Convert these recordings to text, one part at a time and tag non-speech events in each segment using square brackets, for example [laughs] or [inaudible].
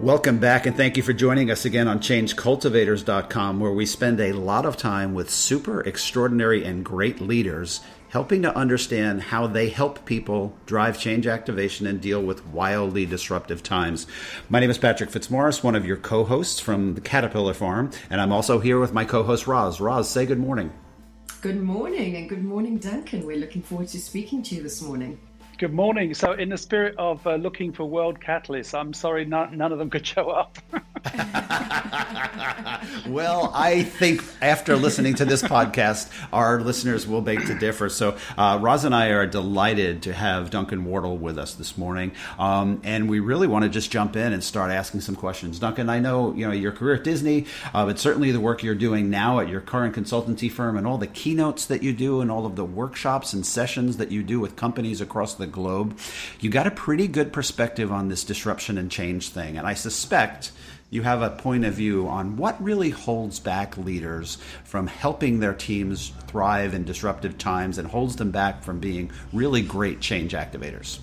Welcome back, and thank you for joining us again on ChangeCultivators.com, where we spend a lot of time with super extraordinary and great leaders helping to understand how they help people drive change activation and deal with wildly disruptive times. My name is Patrick Fitzmaurice, one of your co hosts from the Caterpillar Farm, and I'm also here with my co host, Roz. Roz, say good morning. Good morning, and good morning, Duncan. We're looking forward to speaking to you this morning. Good morning. So, in the spirit of uh, looking for world catalysts, I'm sorry none, none of them could [laughs] show up. [laughs] well, I think after listening to this podcast, our listeners will beg to differ. So, uh, Roz and I are delighted to have Duncan Wardle with us this morning, um, and we really want to just jump in and start asking some questions. Duncan, I know you know your career at Disney, uh, but certainly the work you're doing now at your current consultancy firm, and all the keynotes that you do, and all of the workshops and sessions that you do with companies across the globe, you got a pretty good perspective on this disruption and change thing. And I suspect you have a point of view on what really holds back leaders from helping their teams thrive in disruptive times and holds them back from being really great change activators.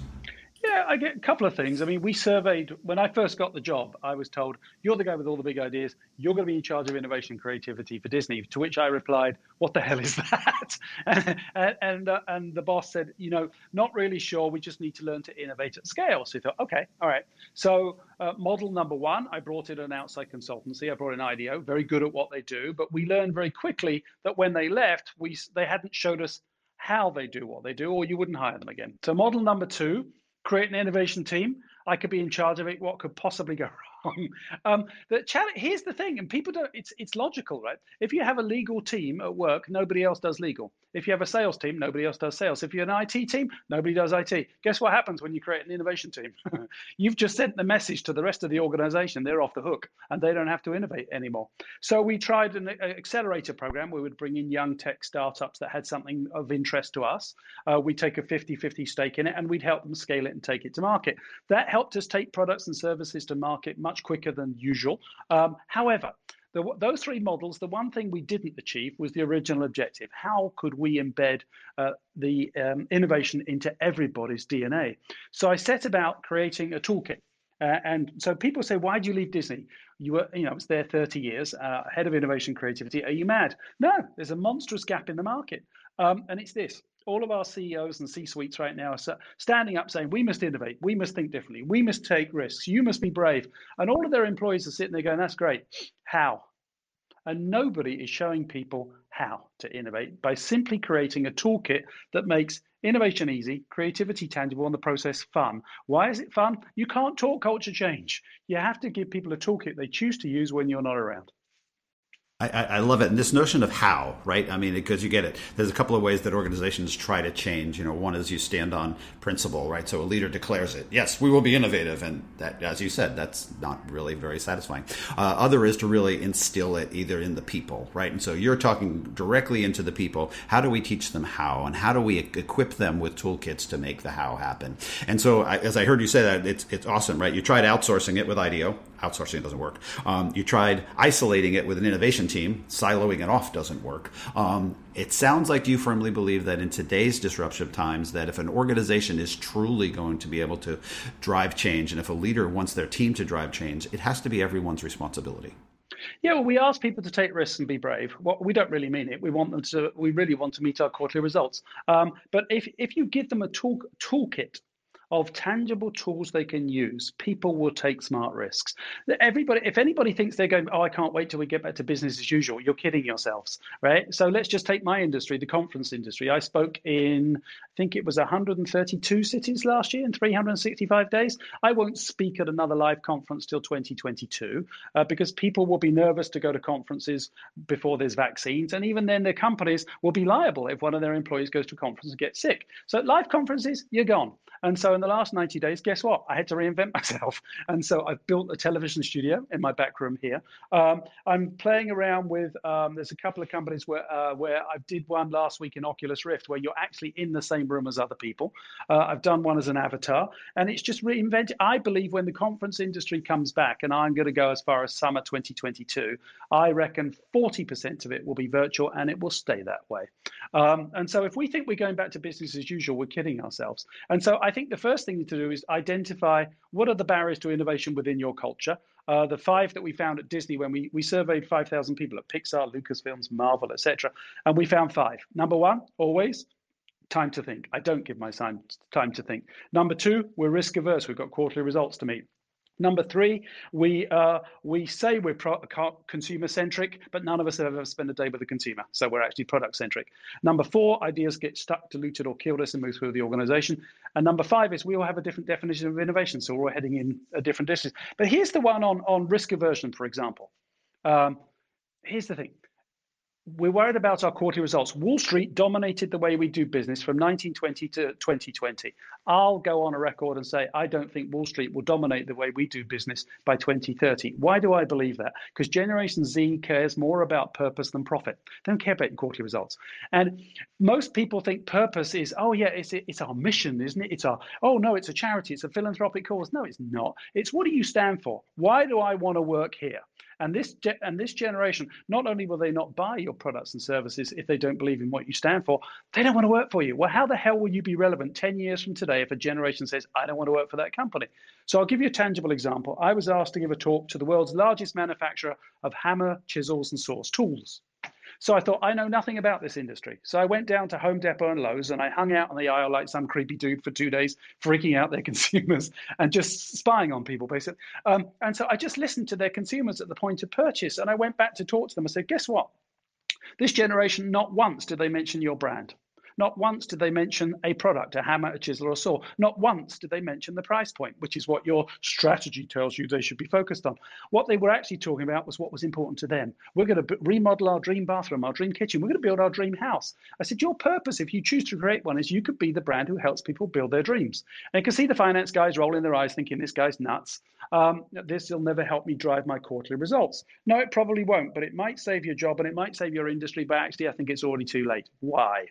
Yeah, I get a couple of things. I mean, we surveyed when I first got the job. I was told, "You're the guy with all the big ideas. You're going to be in charge of innovation and creativity for Disney." To which I replied, "What the hell is [laughs] that?" and and, uh, and the boss said, "You know, not really sure. We just need to learn to innovate at scale." So he thought, "Okay, all right." So uh, model number one, I brought in an outside consultancy. I brought in IDEO, very good at what they do, but we learned very quickly that when they left, we they hadn't showed us how they do what they do, or you wouldn't hire them again. So model number two create an innovation team. I could be in charge of it. What could possibly go [laughs] wrong? Um, the challenge here's the thing, and people don't. It's it's logical, right? If you have a legal team at work, nobody else does legal. If you have a sales team, nobody else does sales. If you're an IT team, nobody does IT. Guess what happens when you create an innovation team? [laughs] You've just sent the message to the rest of the organization. They're off the hook and they don't have to innovate anymore. So we tried an accelerator program. We would bring in young tech startups that had something of interest to us. Uh, we take a 50 50 stake in it and we'd help them scale it and take it to market. That helped us take products and services to market much quicker than usual. Um, however, the, those three models, the one thing we didn't achieve was the original objective. How could we embed uh, the um, innovation into everybody's DNA? So I set about creating a toolkit. Uh, and so people say, why did you leave Disney? You were, you know, it's there 30 years, uh, head of innovation creativity. Are you mad? No, there's a monstrous gap in the market. Um, and it's this all of our CEOs and C suites right now are standing up saying, we must innovate, we must think differently, we must take risks, you must be brave. And all of their employees are sitting there going, that's great. How? And nobody is showing people how to innovate by simply creating a toolkit that makes innovation easy, creativity tangible, and the process fun. Why is it fun? You can't talk culture change. You have to give people a toolkit they choose to use when you're not around. I, I, love it. And this notion of how, right? I mean, because you get it. There's a couple of ways that organizations try to change. You know, one is you stand on principle, right? So a leader declares it. Yes, we will be innovative. And that, as you said, that's not really very satisfying. Uh, other is to really instill it either in the people, right? And so you're talking directly into the people. How do we teach them how? And how do we equip them with toolkits to make the how happen? And so, I, as I heard you say that, it's, it's awesome, right? You tried outsourcing it with IDEO. Outsourcing doesn't work. Um, you tried isolating it with an innovation team, siloing it off doesn't work. Um, it sounds like you firmly believe that in today's disruptive times, that if an organization is truly going to be able to drive change, and if a leader wants their team to drive change, it has to be everyone's responsibility. Yeah, well, we ask people to take risks and be brave. Well, we don't really mean it. We want them to. We really want to meet our quarterly results. Um, but if if you give them a tool toolkit of tangible tools they can use, people will take smart risks. Everybody, if anybody thinks they're going, oh, I can't wait till we get back to business as usual, you're kidding yourselves, right? So let's just take my industry, the conference industry. I spoke in, I think it was 132 cities last year in 365 days. I won't speak at another live conference till 2022 uh, because people will be nervous to go to conferences before there's vaccines, and even then, their companies will be liable if one of their employees goes to a conference and gets sick. So live conferences, you're gone. And so in the last 90 days, guess what? I had to reinvent myself. [laughs] And so I've built a television studio in my back room here. Um, I'm playing around with, um, there's a couple of companies where, uh, where I did one last week in Oculus Rift where you're actually in the same room as other people. Uh, I've done one as an avatar. And it's just reinvented. I believe when the conference industry comes back, and I'm going to go as far as summer 2022, I reckon 40% of it will be virtual and it will stay that way. Um, and so if we think we're going back to business as usual, we're kidding ourselves. And so I think the first thing to do is identify what are the barriers to innovation within your culture. Uh, the five that we found at Disney when we, we surveyed 5,000 people at Pixar, Lucasfilms, Marvel, etc., and we found five. Number one, always time to think. I don't give my time time to think. Number two, we're risk averse. We've got quarterly results to meet. Number three, we uh, we say we're pro- consumer centric, but none of us have ever spent a day with a consumer, so we're actually product centric. Number four, ideas get stuck, diluted, or killed us and move through the organization. And number five is we all have a different definition of innovation, so we're all heading in a different distance. But here's the one on on risk aversion, for example. Um, here's the thing: we're worried about our quarterly results. Wall Street dominated the way we do business from 1920 to 2020. I'll go on a record and say I don't think Wall Street will dominate the way we do business by 2030. Why do I believe that? Because Generation Z cares more about purpose than profit. They don't care about quarterly results. And most people think purpose is, oh yeah, it's it's our mission, isn't it? It's our oh no, it's a charity, it's a philanthropic cause. No, it's not. It's what do you stand for? Why do I want to work here? And this and this generation, not only will they not buy your products and services if they don't believe in what you stand for, they don't want to work for you. Well, how the hell will you be relevant 10 years from today if a generation says, I don't want to work for that company? So I'll give you a tangible example. I was asked to give a talk to the world's largest manufacturer of hammer, chisels, and saws, tools. So I thought, I know nothing about this industry. So I went down to Home Depot and Lowe's and I hung out on the aisle like some creepy dude for two days, freaking out their [laughs] consumers and just spying on people, basically. Um, and so I just listened to their consumers at the point of purchase. And I went back to talk to them. I said, guess what? This generation, not once did they mention your brand. Not once did they mention a product, a hammer, a chisel, or a saw. Not once did they mention the price point, which is what your strategy tells you they should be focused on. What they were actually talking about was what was important to them. We're going to remodel our dream bathroom, our dream kitchen. We're going to build our dream house. I said, Your purpose, if you choose to create one, is you could be the brand who helps people build their dreams. And you can see the finance guys rolling their eyes thinking, This guy's nuts. Um, this will never help me drive my quarterly results. No, it probably won't, but it might save your job and it might save your industry. But actually, I think it's already too late. Why?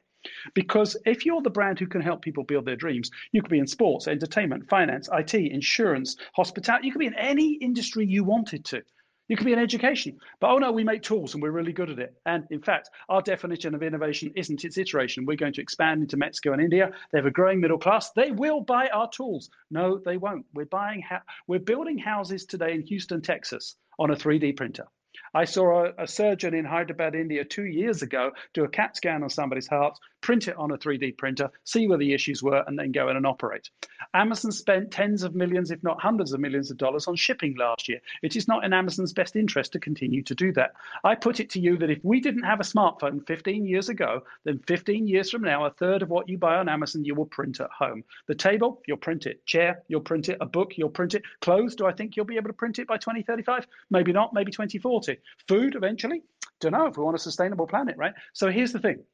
Because if you're the brand who can help people build their dreams, you could be in sports, entertainment, finance, IT, insurance, hospitality. You could be in any industry you wanted to. You could be in education. But oh no, we make tools and we're really good at it. And in fact, our definition of innovation isn't its iteration. We're going to expand into Mexico and India. They have a growing middle class. They will buy our tools. No, they won't. We're buying ha- we're building houses today in Houston, Texas on a 3D printer. I saw a, a, surgeon in Hyderabad, India, two years ago do a CAT scan on somebody's heart, print it on a 3D printer, see where the issues were, and then go in and operate. Amazon spent tens of millions, if not hundreds of millions of dollars on shipping last year. It is not in Amazon's best interest to continue to do that. I put it to you that if we didn't have a smartphone 15 years ago, then 15 years from now, a third of what you buy on Amazon, you will print at home. The table, you'll print it. Chair, you'll print it. A book, you'll print it. Clothes, do I think you'll be able to print it by 2035? Maybe not, maybe 2040. Food, eventually? Don't know if we want a sustainable planet, right? So here's the thing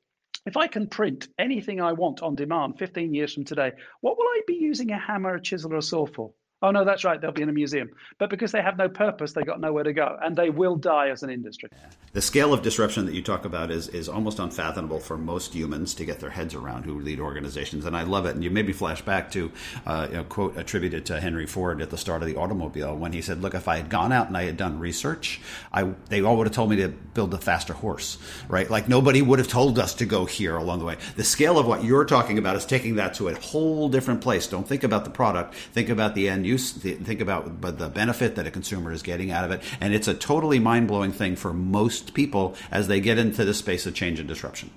if I can print anything I want on demand 15 years from today, what will I be using a hammer, a chisel, or a saw for? Oh, no, that's right. They'll be in a museum. But because they have no purpose, they got nowhere to go. And they will die as an industry. The scale of disruption that you talk about is, is almost unfathomable for most humans to get their heads around who lead organizations. And I love it. And you maybe flash back to uh, a quote attributed to Henry Ford at the start of the automobile when he said, Look, if I had gone out and I had done research, I, they all would have told me to build a faster horse, right? Like nobody would have told us to go here along the way. The scale of what you're talking about is taking that to a whole different place. Don't think about the product, think about the end think about the benefit that a consumer is getting out of it. And it's a totally mind blowing thing for most people as they get into the space of change and disruption.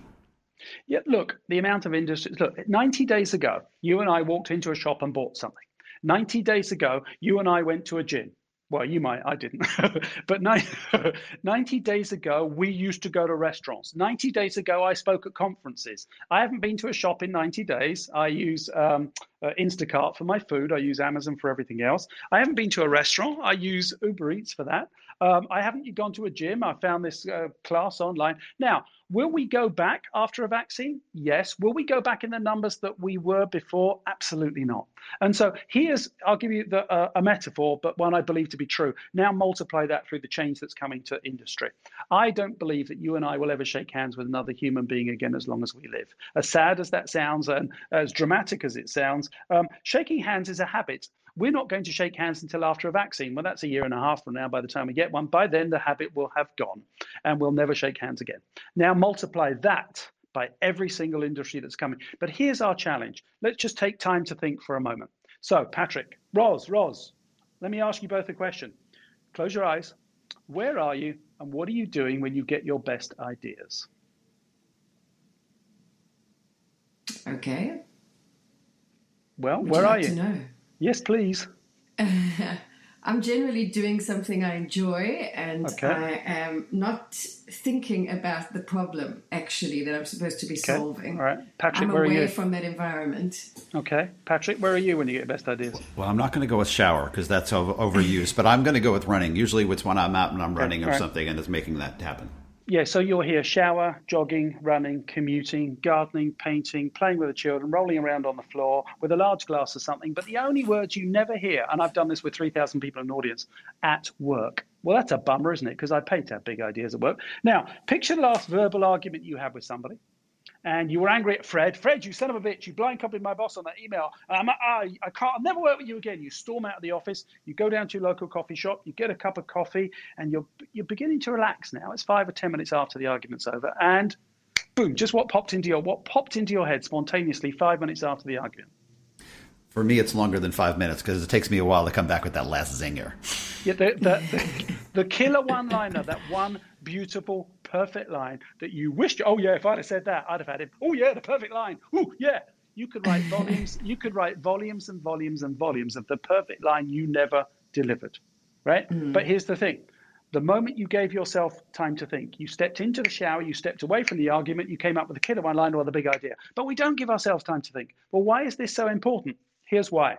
Yeah, look, the amount of industry. Look, 90 days ago, you and I walked into a shop and bought something. 90 days ago, you and I went to a gym. Well, you might, I didn't. [laughs] but [laughs] 90 days ago, we used to go to restaurants. 90 days ago, I spoke at conferences. I haven't been to a shop in 90 days. I use um, uh, Instacart for my food. I use Amazon for everything else. I haven't been to a restaurant. I use Uber Eats for that. Um, I haven't gone to a gym. I found this uh, class online. Now, will we go back after a vaccine? Yes. Will we go back in the numbers that we were before? Absolutely not. And so here's, I'll give you the, uh, a metaphor, but one I believe to be true. Now multiply that through the change that's coming to industry. I don't believe that you and I will ever shake hands with another human being again as long as we live. As sad as that sounds and as dramatic as it sounds, um, shaking hands is a habit. We're not going to shake hands until after a vaccine. Well, that's a year and a half from now by the time we get one. By then, the habit will have gone and we'll never shake hands again. Now, multiply that by every single industry that's coming. But here's our challenge. Let's just take time to think for a moment. So, Patrick, Roz, Roz, let me ask you both a question. Close your eyes. Where are you and what are you doing when you get your best ideas? Okay. Well, Would where you are like you? To know? Yes, please. [laughs] I'm generally doing something I enjoy, and Okay. I am not thinking about the problem actually that I'm supposed to be Okay. solving. All right. Patrick, I'm where are away you? from that environment. Okay. Patrick, where are you when you get your best ideas? Well, I'm not going to go with shower because that's over- overused, but I'm going to go with running. Usually, it's when I'm out and I'm running or alright. something, and it's making that happen. Yeah, so you'll hear shower, jogging, running, commuting, gardening, painting, playing with the children, rolling around on the floor with a large glass or something. But the only words you never hear, and I've done this with 3,000 people in an audience, at work. Well, that's a bummer, isn't it? Because I paid to have big ideas at work. Now, picture the last verbal argument you had with somebody. And you were angry at Fred. Fred, you son of a bitch! You blind copied my boss on that email. Um, I, I can't. I'll never work with you again. You storm out of the office. You go down to your local coffee shop. You get a cup of coffee, and you're you're beginning to relax now. It's five or ten minutes after the argument's over, and boom! Just what popped into your what popped into your head spontaneously five minutes after the argument. For me, it's longer than five minutes because it takes me a while to come back with that last zinger. Yeah, the the, the, the killer one-liner, that one beautiful, perfect line that you wished. Oh yeah, if I'd have said that, I'd have had him. Oh yeah, the perfect line. Oh yeah. You could write volumes. you could write volumes and volumes and volumes of the perfect line you never delivered, right? Mm. But here's the thing: the moment you gave yourself time to think, you stepped into the shower, you stepped away from the argument, you came up with a killer one-liner or the big idea. But we don't give ourselves time to think. Well, why is this so important? Here's why.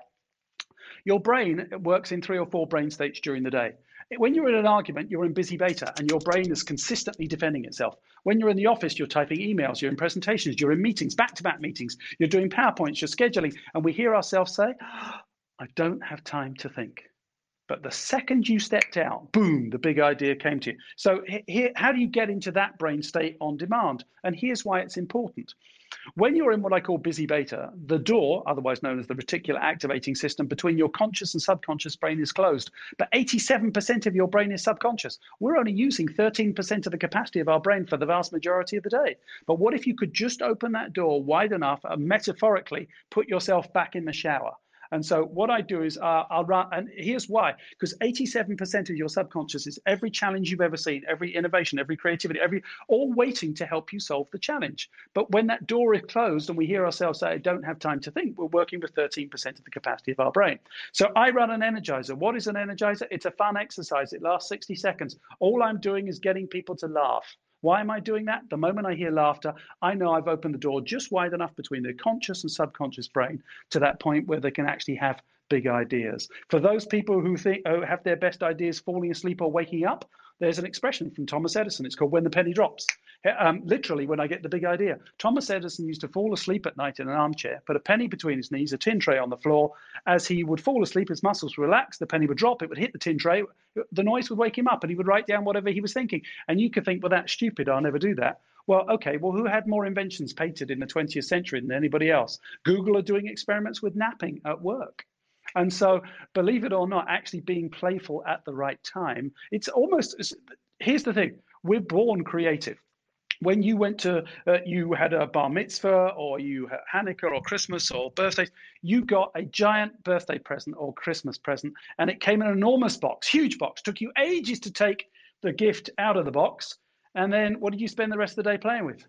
Your brain works in three or four brain states during the day. When you're in an argument, you're in busy beta and your brain is consistently defending itself. When you're in the office, you're typing emails, you're in presentations, you're in meetings, back to back meetings, you're doing PowerPoints, you're scheduling, and we hear ourselves say, ah, I don't have time to think. But the second you stepped out, boom, the big idea came to you. So, here, how do you get into that brain state on demand? And here's why it's important. When you're in what I call busy beta, the door, otherwise known as the reticular activating system, between your conscious and subconscious brain is closed. But 87% of your brain is subconscious. We're only using 13% of the capacity of our brain for the vast majority of the day. But what if you could just open that door wide enough and metaphorically put yourself back in the shower? And so what I do is uh, I'll run, and here's why: because 87% of your subconscious is every challenge you've ever seen, every innovation, every creativity, every all waiting to help you solve the challenge. But when that door is closed and we hear ourselves say, "I don't have time to think," we're working with 13% of the capacity of our brain. So I run an energizer. What is an energizer? It's a fun exercise. It lasts 60 seconds. All I'm doing is getting people to laugh. Why am I doing that? The moment I hear laughter, I know I've opened the door just wide enough between the conscious and subconscious brain to that point where they can actually have big ideas. For those people who think oh, have their best ideas falling asleep or waking up, there's an expression from Thomas Edison. It's called "when the penny drops." Um, literally, when I get the big idea. Thomas Edison used to fall asleep at night in an armchair, put a penny between his knees, a tin tray on the floor. As he would fall asleep, his muscles would relax, the penny would drop, it would hit the tin tray, the noise would wake him up, and he would write down whatever he was thinking. And you could think, well, that's stupid, I'll never do that. Well, okay, well, who had more inventions patented in the 20th century than anybody else? Google are doing experiments with napping at work. And so, believe it or not, actually being playful at the right time, it's almost, here's the thing. We're born creative. When you went to uh, you had a bar mitzvah or you had hanukkah or christmas or birthdays you got a giant birthday present or christmas present and it came in an enormous box huge box. Took you ages to take the gift out of the box. And then what did you spend the rest of the day playing with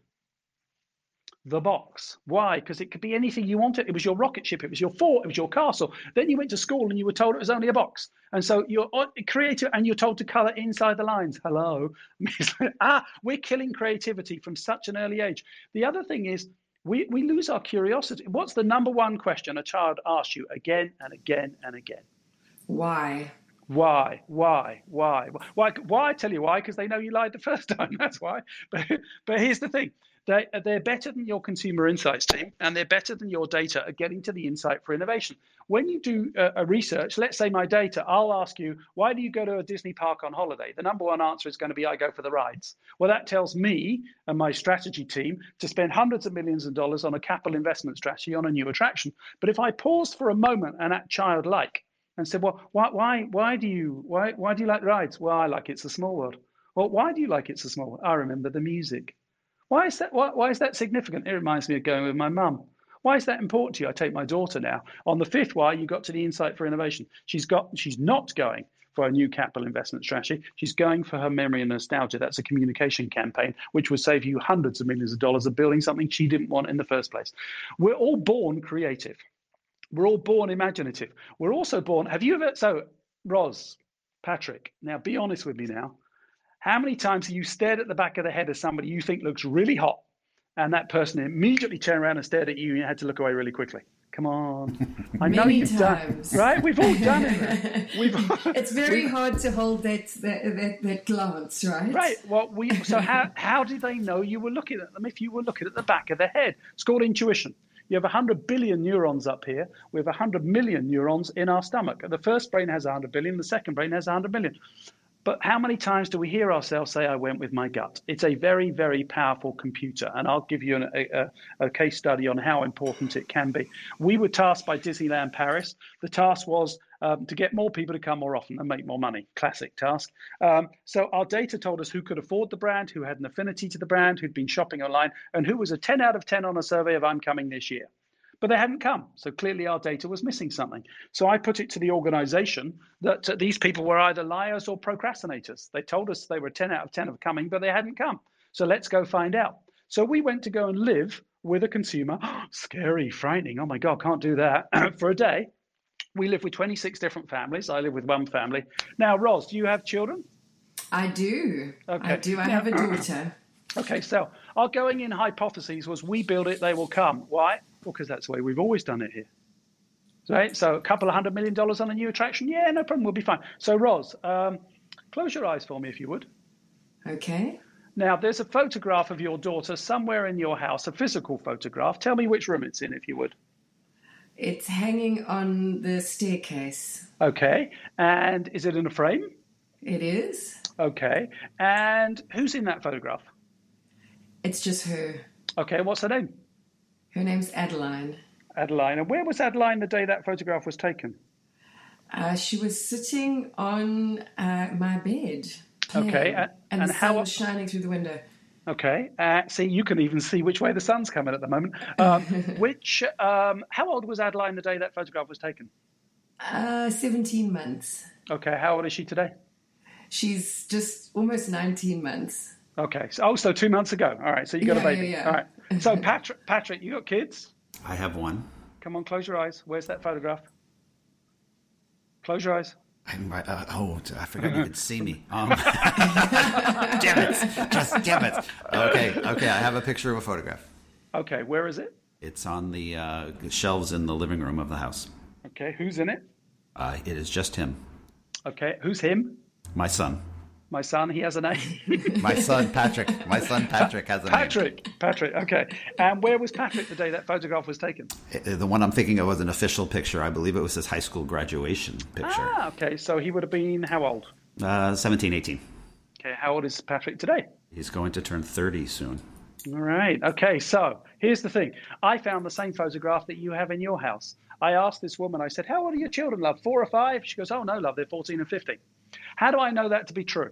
the box. Why? Because it could be anything you wanted. It was your rocket ship, it was your fort, it was your castle. Then you went to school and you were told it was only a box. And so you're creative and you're told to color inside the lines. Hello. [laughs] ah, we're killing creativity from such an early age. The other thing is, we, we lose our curiosity. What's the number one question a child asks you again and again and again? Why? Why? Why? Why? Why? Why? I tell you why, because they know you lied the [laughs] first time. That's why. But but here's the thing: they they're better than your consumer insights team, and they're better than your data at getting to the insight for innovation. When you do a, a research, let's say my data, I'll ask you, why do you go to a Disney park on holiday? The number one answer is going to be, I go for the rides. Well, that tells me and my strategy team to spend hundreds of millions of dollars on a capital investment strategy on a new attraction. But if I pause for a moment and act childlike and said, well, why, why, why do you, why, why do you like rides? Well, I like It's a Small World. Well, why do you like It's a Small World? I remember the music. Why is that? Why, why is that significant? It reminds me of going with my mum. Why is that important to you? I take my daughter now. On the fifth why, you got to the insight for innovation. She's got she's not going for a new capital investment strategy. She's going for her memory and nostalgia. That's a communication campaign, which would save you hundreds of millions of dollars of building something she didn't want in the first place. We're all born creative. We're all born imaginative. We're also born. Have you ever? So, Roz, Patrick, now be honest with me now. How many times have you stared at the back of the head of somebody you think looks really hot, and that person immediately turned around and stared at you, and you had to look away really quickly? Come on. [laughs] I know Many you've times. done right. We've all done it. [laughs] We've, [laughs] it's very hard to hold that, that that, that glance, right? Right. Well, we so how how did they know you were looking at them if you were looking at the back of the head? It's called intuition. You have 100 billion neurons up here. We have 100 million neurons in our stomach. The first brain has 100 billion, the second brain has 100 million. But how many times do we hear ourselves say, I went with my gut? It's a very, very powerful computer. And I'll give you an, a, a, case study on how important it can be. We were tasked by Disneyland Paris. The task was um, to get more people to come more often and make more money. Classic task. Um, so our data told us who could afford the brand, who had an affinity to the brand, who'd been shopping online, and who was a 10 out of 10 on a survey of I'm coming this year but they hadn't come. So clearly our data was missing something. So I put it to the organization that these people were either liars or procrastinators. They told us they were 10 out of 10 of coming, but they hadn't come. So let's go find out. So we went to go and live with a consumer. [gasps] Scary, frightening. Oh my God, can't do that [clears throat] for a day. We live with 26 different families. I live with one family. Now, Roz, do you have children? I do. Okay. I do. I have a [clears throat] daughter. Okay, so our going in hypothesis was we build it, they will come. Why? Well, because that's the way we've always done it here. Right? So a couple of hundred million dollars on a new attraction, yeah, no problem, we'll be fine. So, Roz, um, close your eyes for me if you would. Okay. Now, there's a photograph of your daughter somewhere in your house, a physical photograph. Tell me which room it's in, if you would. It's hanging on the staircase. Okay. And is it in a frame? It is. Okay. And who's in that photograph? It's just her. Okay. What's her name? Her name's Adeline. Adeline. And where was Adeline the day that photograph was taken? Uh, she was sitting on uh, my bed. Playing, okay. Uh, and, and the sun was shining through the window. Okay. Uh, see, you can even see which way the sun's coming at the moment. Um, [laughs] which, um, how old was Adeline the day that photograph was taken? Uh, 17 months. Okay. How old is she today? She's just almost 19 months. Okay. So, oh, so two months ago. All right. So you got yeah, a baby. Yeah, yeah. All right. So Patrick, Patrick, you got kids? I have one. Come on, close your eyes. Where's that photograph? Close your eyes. Uh, oh, I forgot you could see me. Um, [laughs] damn it! Just damn it. Okay, okay. I have a picture of a photograph. Okay, where is it? It's on the uh, shelves in the living room of the house. Okay, who's in it? Uh, it is just him. Okay, who's him? My son. My son, he has a name. [laughs] My son, Patrick. My son, Patrick, has a Patrick, name. Patrick, Patrick, okay. And where was Patrick the day that photograph was taken? Uh, the one I'm thinking of was an official picture. I believe it was his high school graduation picture. Ah, okay. So he would have been how old? Uh, 17, 18. Okay, how old is Patrick today? He's going to turn 30 soon. All right. Okay, so here's the thing. I found the same photograph that you have in your house. I asked this woman, I said, How old are your children, love? Four or five? She goes, Oh, no, love, they're 14 and 15. How do I know that to be true?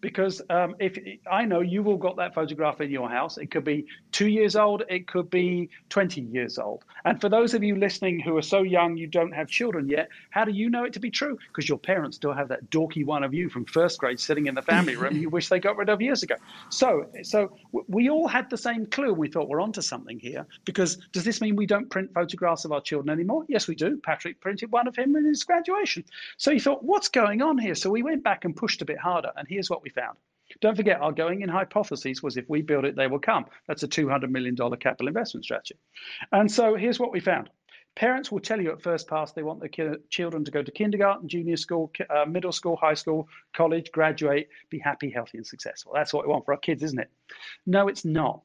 because um, if I know you've all got that photograph in your house, it could be two years old, it could be 20 years old. And for those of you listening who are so young you don't have children yet, how do you know it to be true? Because your parents still have that dorky one of you from first grade sitting in the family room you [laughs] wish they got rid of years ago. So, so we all had the same clue. We thought we're onto something here. Because does this mean we don't print photographs of our children anymore? Yes, we do. Patrick printed one of him in his graduation. So he thought, what's going on here? So we went back and pushed a bit harder. And here's what we found. Don't forget, our going in hypothesis was if we build it, they will come. That's a $200 million capital investment strategy. And so here's what we found. Parents will tell you at first pass they want their children to go to kindergarten, junior school, uh, middle school, high school, college, graduate, be happy, healthy, and successful. That's what we want for our kids, isn't it? No, it's not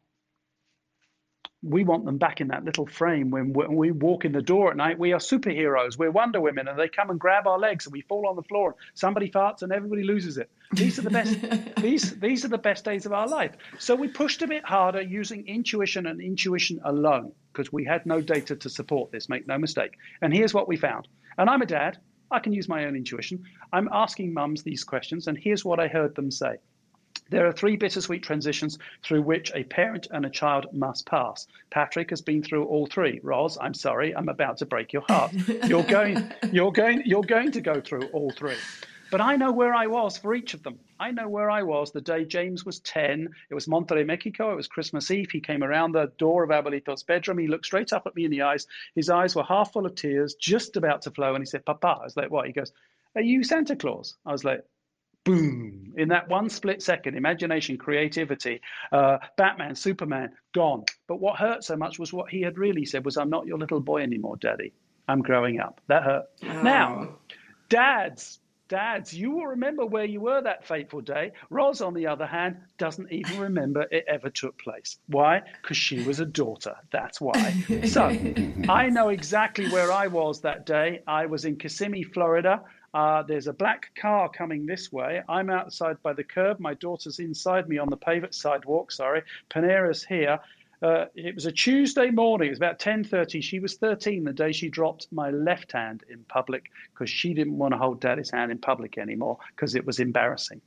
we want them back in that little frame when we walk in the door at night. We are superheroes. We're Wonder Women, and they come and grab our legs, and we fall on the floor. And somebody farts, and everybody loses it. These are the best. [laughs] these these are the best days of our life. So we pushed a bit harder using intuition and intuition alone because we had no data to support this. Make no mistake. And here's what we found. And I'm a dad. I can use my own intuition. I'm asking mums these questions, and here's what I heard them say. There are three bittersweet transitions through which a parent and a child must pass. Patrick has been through all three. Roz, I'm sorry, I'm about to break your heart. You're going, [laughs] you're going, you're going to go through all three. But I know where I was for each of them. I know where I was the day James was 10. It was Monterrey, Mexico. It was Christmas Eve. He came around the door of Abuelito's bedroom. He looked straight up at me in the eyes. His eyes were half full of tears, just about to flow. And he said, Papa. I was like, what? He goes, Are you Santa Claus? I was like, boom. In that one split second imagination creativity uh, batman superman gone. But what hurt so much was what he had really said was i'm not your little boy anymore daddy. I'm growing up. That hurt. Oh. now dads dads you will remember where you were that fateful day. Roz, on the other hand doesn't even remember it ever took place. Why? Because she was a daughter. That's why. [laughs] So i know exactly where i was that day. I was in kissimmee florida uh, there's a black car coming this way. I'm outside by the curb. My daughter's inside me on the pavement sidewalk. Sorry, Panera's here. Uh, it was a Tuesday morning. It was about 10:30. She was 13 the day she dropped my left hand in public because she didn't want to hold Daddy's hand in public anymore because it was embarrassing.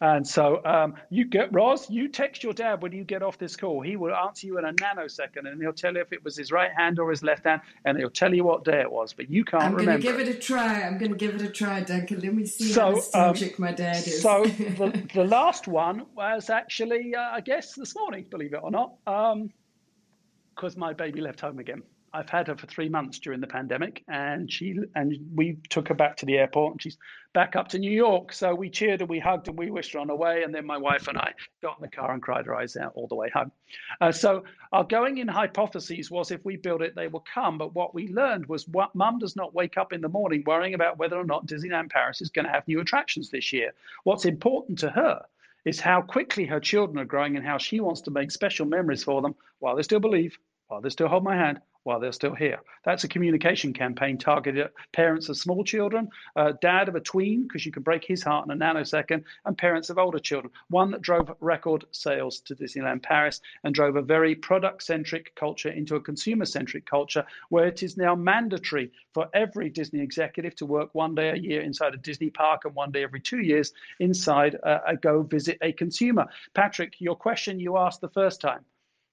And so um, you get Roz, you text your dad when you get off this call. He will answer you in a nanosecond, and he'll tell you if it was his right hand or his left hand, and he'll tell you what day it was. But you can't I'm remember. I'm going to give it a try. I'm going to give it a try, Duncan. Let me see so, how nostalgic um, my dad is. so [laughs] the, the last one was actually, uh, I guess, this morning. Believe it or not, because um, my baby left home again. I've had her for three months during the pandemic, and she and we took her back to the airport, and she's back up to New York. So we cheered and we hugged and we wished her on her way, and then my wife and I got in the car and cried our eyes out all the way home. Uh, so our going in hypotheses was if we build it, they will come. But what we learned was what mum does not wake up in the morning worrying about whether or not Disneyland Paris is going to have new attractions this year. What's important to her is how quickly her children are growing and how she wants to make special memories for them while they still believe, while they still hold my hand, while they're still here. That's a communication campaign targeted at parents of small children, uh, dad of a tween, because you can break his heart in a nanosecond, and parents of older children. One that drove record sales to Disneyland Paris and drove a very product centric culture into a consumer centric culture where it is now mandatory for every Disney executive to work one day a year inside a Disney park and one day every two years inside a, a go visit a consumer. Patrick, your question you asked the first time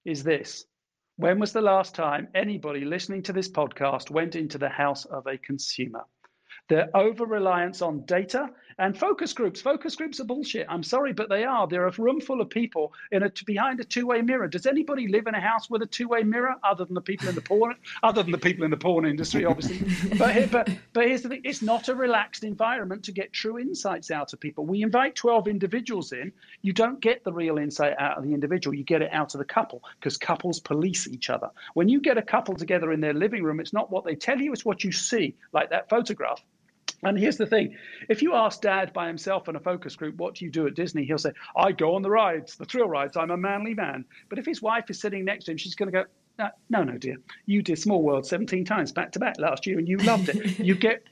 is this when was the last time anybody listening to this podcast went into the house of a consumer? Their over reliance on data and focus groups. Focus groups are bullshit. I'm sorry, but they are. They're a room full of people in a, behind a two-way mirror. Does anybody live in a house with a two-way mirror other than the people in the porn? other than the people in the porn industry, obviously. [laughs] but, but but here's the thing: it's not a relaxed environment to get true insights out of people. We invite 12 individuals in. You don't get the real insight out of the individual. You get it out of the couple because couples police each other. When you get a couple together in their living room, it's not what they tell you; it's what you see, like that photograph. And here's the thing if you ask dad by himself in a focus group, what do you do at Disney? He'll say, I go on the rides, the thrill rides. I'm a manly man. But if his wife is sitting next to him, she's going to go, no, no, dear. You did Small World 17 times back to back last year and you loved it. [laughs] you get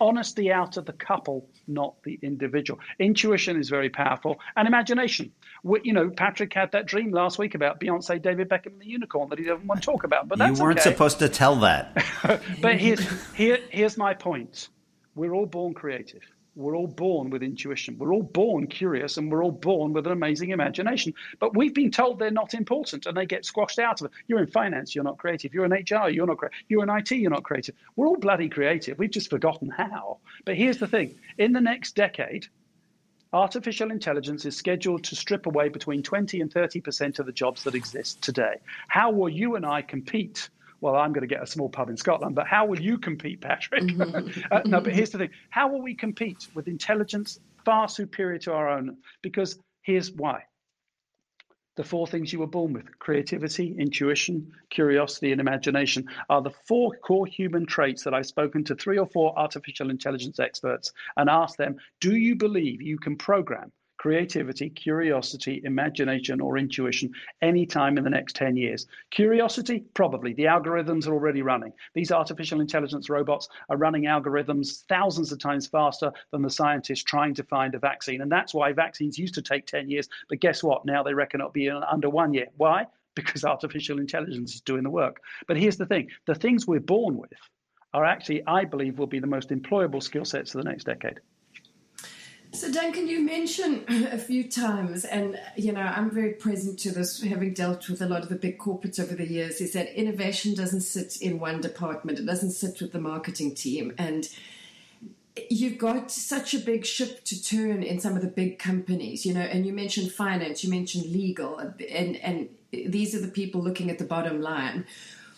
honesty out of the couple, not the individual. Intuition is very powerful and imagination. We, you know, Patrick had that dream last week about Beyonce, David Beckham, and the unicorn that he doesn't want to talk about. But you weren't okay. supposed to tell that. [laughs] but here's, here, here's my point we're all born creative. We're all born with intuition. We're all born curious and we're all born with an amazing imagination. But we've been told they're not important and they get squashed out of it. You're in finance, you're not creative. You're in HR, you're not creative. You're in IT, you're not creative. We're all bloody creative. We've just forgotten how. But here's the thing in the next decade, artificial intelligence is scheduled to strip away between 20 and 30% of the jobs that exist today. How will you and I compete? Well, I'm going to get a small pub in Scotland, but how will you compete, Patrick? Mm-hmm. [laughs] uh, no, but here's the thing how will we compete with intelligence far superior to our own? Because here's why. The four things you were born with creativity, intuition, curiosity, and imagination are the four core human traits that I've spoken to three or four artificial intelligence experts and asked them Do you believe you can program creativity, curiosity, imagination, or intuition anytime in the next 10 years. Curiosity, probably. The algorithms are already running. These artificial intelligence robots are running algorithms thousands of times faster than the scientists trying to find a vaccine. And that's why vaccines used to take 10 years. But guess what? Now they reckon it'll be under one year. Why? Because [laughs] artificial intelligence is doing the work. But here's the thing the things we're born with are actually, I believe, will be the most employable skill sets of the next decade. So, Duncan, you mentioned [laughs] a few times, and you know, I'm very present to this, having dealt with a lot of the big corporates over the years, is that innovation doesn't sit in one department, it doesn't sit with the marketing team. And you've got such a big ship to turn in some of the big companies, you know, and you mentioned finance, you mentioned legal, and, and these are the people looking at the bottom line.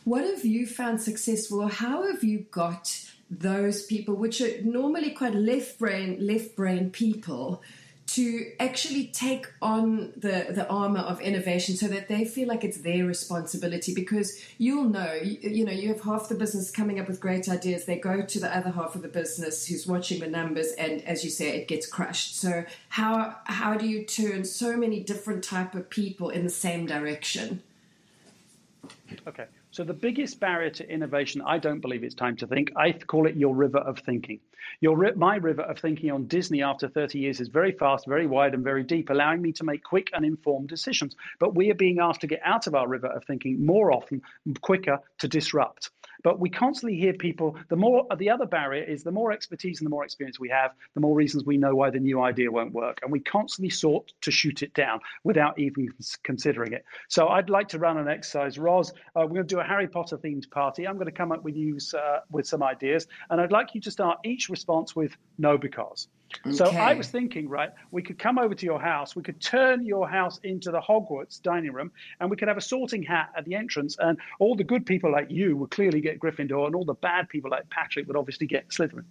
What have you found successful, or how have you got those people, which are normally quite left brain, left brain people, to actually take on the, the armor of innovation so that they feel like it's their responsibility. Because you'll know you, you, know you have half the business coming up with great ideas they go to the other half of the business who's watching the numbers and as you say it gets crushed. So how how do you turn so many different type of people in the same direction? Okay so the biggest barrier to innovation, I don't believe it's time to think. I call it your river of thinking. Your my river of thinking on Disney after 30 years is very fast, very wide, and very deep, allowing me to make quick and informed decisions. But we are being asked to get out of our river of thinking more often, quicker to disrupt. But we constantly hear people, the more, the other barrier is the more expertise and the more experience we have, the more reasons we know why the new idea won't work. And we constantly sought to shoot it down without even considering it. So I'd like to run an exercise. Roz, uh, we're going to do a Harry Potter themed party. I'm going to come up with you uh, with some ideas. And I'd like you to start each response with no because. Okay. So I was thinking, right, we could come over to your house, we could turn your house into the Hogwarts dining room, and we could have a sorting hat at the entrance, and all the good people like you would clearly get Gryffindor, and all the bad people like Patrick would obviously get Slytherin.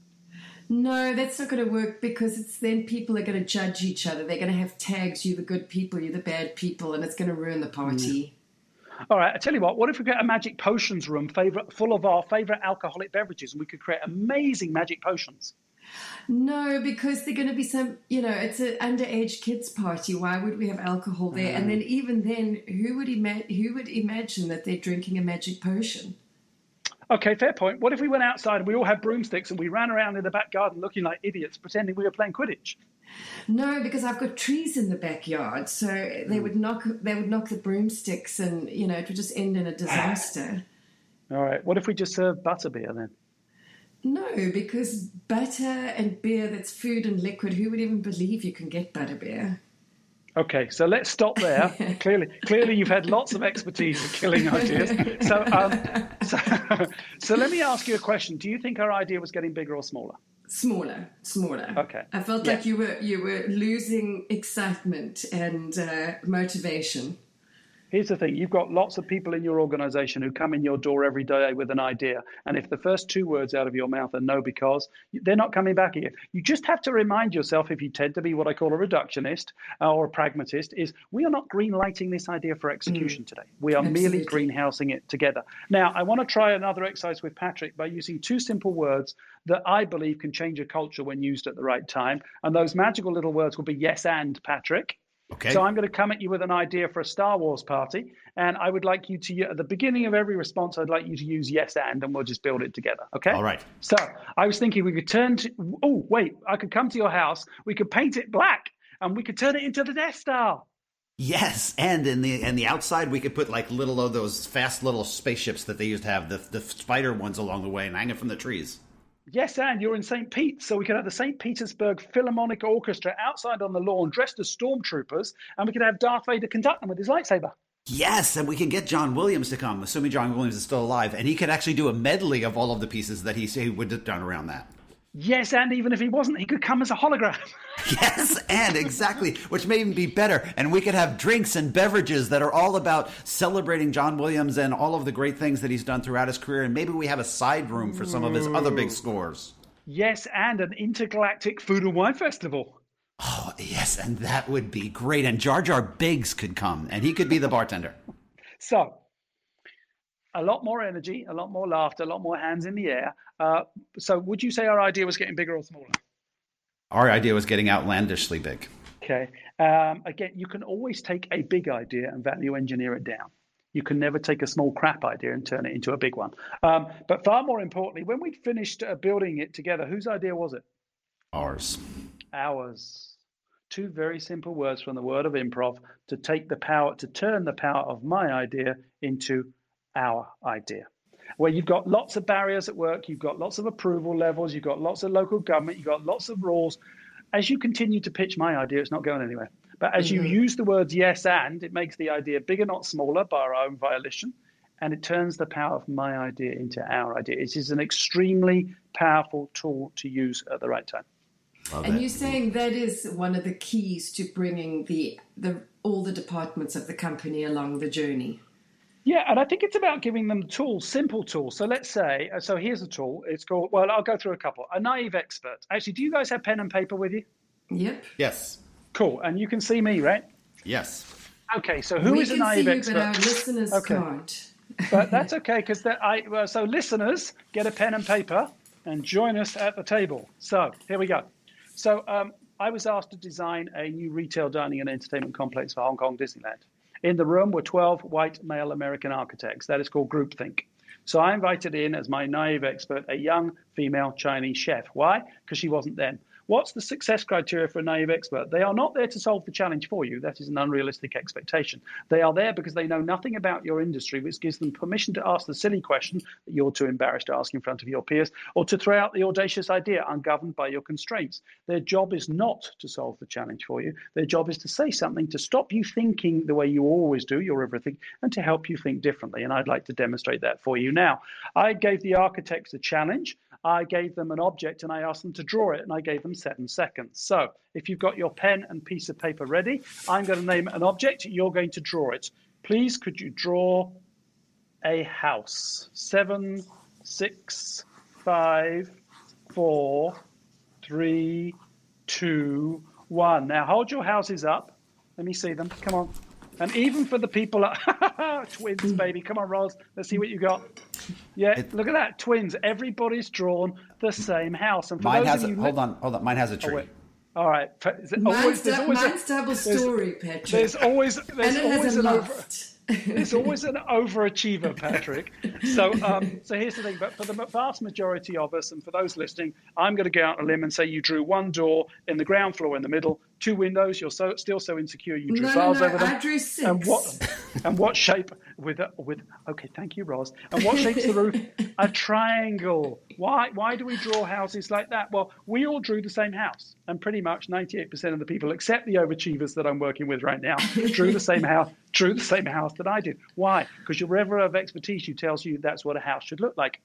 No, that's not going to work because it's then people are going to judge each other. They're going to have tags, you the good people, you the bad people, and it's going to ruin the party. Mm. All right, I tell you what. What if we get a magic potions room favorite, full of our favorite alcoholic beverages, and we could create amazing magic potions? No, because they're going to be some, you know, it's an underage kids party. Why would we have alcohol there? Mm. And then even then, who would ima- who would imagine that they're drinking a magic potion? Okay, fair point. What if we went outside and we all had broomsticks and we ran around in the back garden looking like idiots, pretending we were playing Quidditch? No, because I've got trees in the backyard, so they mm. would knock they would knock the broomsticks, and you know it would just end in a disaster. all right. What if we just serve butterbeer then? No, because butter and beer that's food and liquid, who would even believe you can get butter beer? Okay, so let's stop there. [laughs] clearly, clearly, you've had lots of expertise in killing ideas. So, um, [laughs] so, so, let me ask you a question. Do you think our idea was getting bigger or smaller? Smaller, smaller. Okay. I felt yeah. like you were you were losing excitement and uh, motivation. Here's the thing you've got lots of people in your organization who come in your door every day with an idea. And if the first two words out of your mouth are no because, they're not coming back here. You just have to remind yourself, if you tend to be what I call a reductionist uh, or a pragmatist, is we are not green lighting this idea for execution mm. today. We are Absolutely. merely greenhousing it together. Now, I want to try another exercise with Patrick by using two simple words that I believe can change a culture when used at the right time. And those magical little words will be yes and, Patrick. Okay. So I'm going to come at you with an idea for a Star Wars party, and I would like you to, at the beginning of every response, I'd like you to use yes and, and we'll just build it together. Okay. All right. So I was thinking we could turn to. Oh wait, I could come to your house. We could paint it black, and we could turn it into the Death Star. Yes, and in the and the outside we could put like little of those fast little spaceships that they used to have the the spider ones along the way and hang it from the trees. Yes, and you're in St. Pete, so we could have the St. Petersburg Philharmonic Orchestra outside on the lawn dressed as stormtroopers, and we could have Darth Vader conduct them with his lightsaber. Yes, and we can get John Williams to come, assuming John Williams is still alive, and he could actually do a medley of all of the pieces that he, he would have done around that. Yes, and even if he wasn't, he could come as a hologram. [laughs] yes, and exactly, which may even be better. And we could have drinks and beverages that are all about celebrating John Williams and all of the great things that he's done throughout his career. And maybe we have a side room for some of his other big scores. Yes, and an intergalactic food and wine festival. Oh, yes, and that would be great. And Jar Jar Binks could come, and he could be the bartender. [laughs] so, a lot more energy, a lot more laughter, a lot more hands in the air. Uh, so, would you say our idea was getting bigger or smaller? Our idea was getting outlandishly big. Okay. Um, again, you can always take a big idea and value engineer it down. You can never take a small crap idea and turn it into a big one. Um, but far more importantly, when we finished uh, building it together, whose idea was it? Ours. Ours. Two very simple words from the word of improv to take the power, to turn the power of my idea into our idea. Where you've got lots of barriers at work, you've got lots of approval levels, you've got lots of local government, you've got lots of rules, as you continue to pitch my idea, it's not going anywhere. But as mm-hmm. you use the words yes and, it makes the idea bigger, not smaller, by our own violation. And it turns the power of my idea into our idea. It is an extremely powerful tool to use at the right time. Love and it. you're saying that is one of the keys to bringing the, the all the departments of the company along the journey. Yeah, and I think it's about giving them tools, simple tools. So let's say, uh, so here's a tool. It's called, well, I'll go through a couple. A naive expert. Actually, do you guys have pen and paper with you? Yep. Yes. Cool. And you can see me, right? Yes. Okay, so who we is a naive you, expert? But our listeners okay. can't. but that's [laughs] okay because I well, so listeners get a pen and paper and join us at the table. So here we go. So um, I was asked to design a new retail dining and entertainment complex for Hong Kong Disneyland. In the room were 12 white male American architects. That is called groupthink. So I invited in as my naive expert a young female Chinese chef. Why? Because she wasn't then. What's the success criteria for a naive expert? They are not there to solve the challenge for you. That is an unrealistic expectation. They are there because they know nothing about your industry, which gives them permission to ask the silly question that you're too embarrassed to ask in front of your peers, or to throw out the audacious idea ungoverned by your constraints. Their job is not to solve the challenge for you. Their job is to say something to stop you thinking the way you always do, your everything, and to help you think differently. And I'd like to demonstrate that for you now. I gave the architects a challenge. I gave them an object and I asked them to draw it, and I gave them seven seconds. So if you've got your pen and piece of paper ready, I'm going to name an object, you're going to draw it. Please, could you draw a house? Seven, six, five, four, three, two, one. Now hold your houses up. Let me see them. Come on. And even for the people at [laughs] twins, hmm. baby. Come on, Roz. Let's see what you got. Yeah, it, look at that. Twins. Everybody's drawn the same house. And for mine has a, you, hold on, hold on. Mine has a tree. Oh, all right. Mine's, always, always mine's a, double story, Patrick. There's always there's always an over. There's always an overachiever, Patrick. So, um, so here's the thing. But for the vast majority of us, and for those listening, I'm going to go out on a limb and say you drew one door in the ground floor in the middle, two windows. You're so still so insecure. You drew no, bars no, over them. I drew six. And what? And what shape? With with okay, thank you, Roz. And what shape's the roof? [laughs] A triangle. Why why do we draw houses like that? Well, we all drew the same house, and pretty much 98% of the people, except the overachievers that I'm working with right now, drew the same house. Drew the same house that I did. Why? Because your river of expertise you tells you that's what a house should look like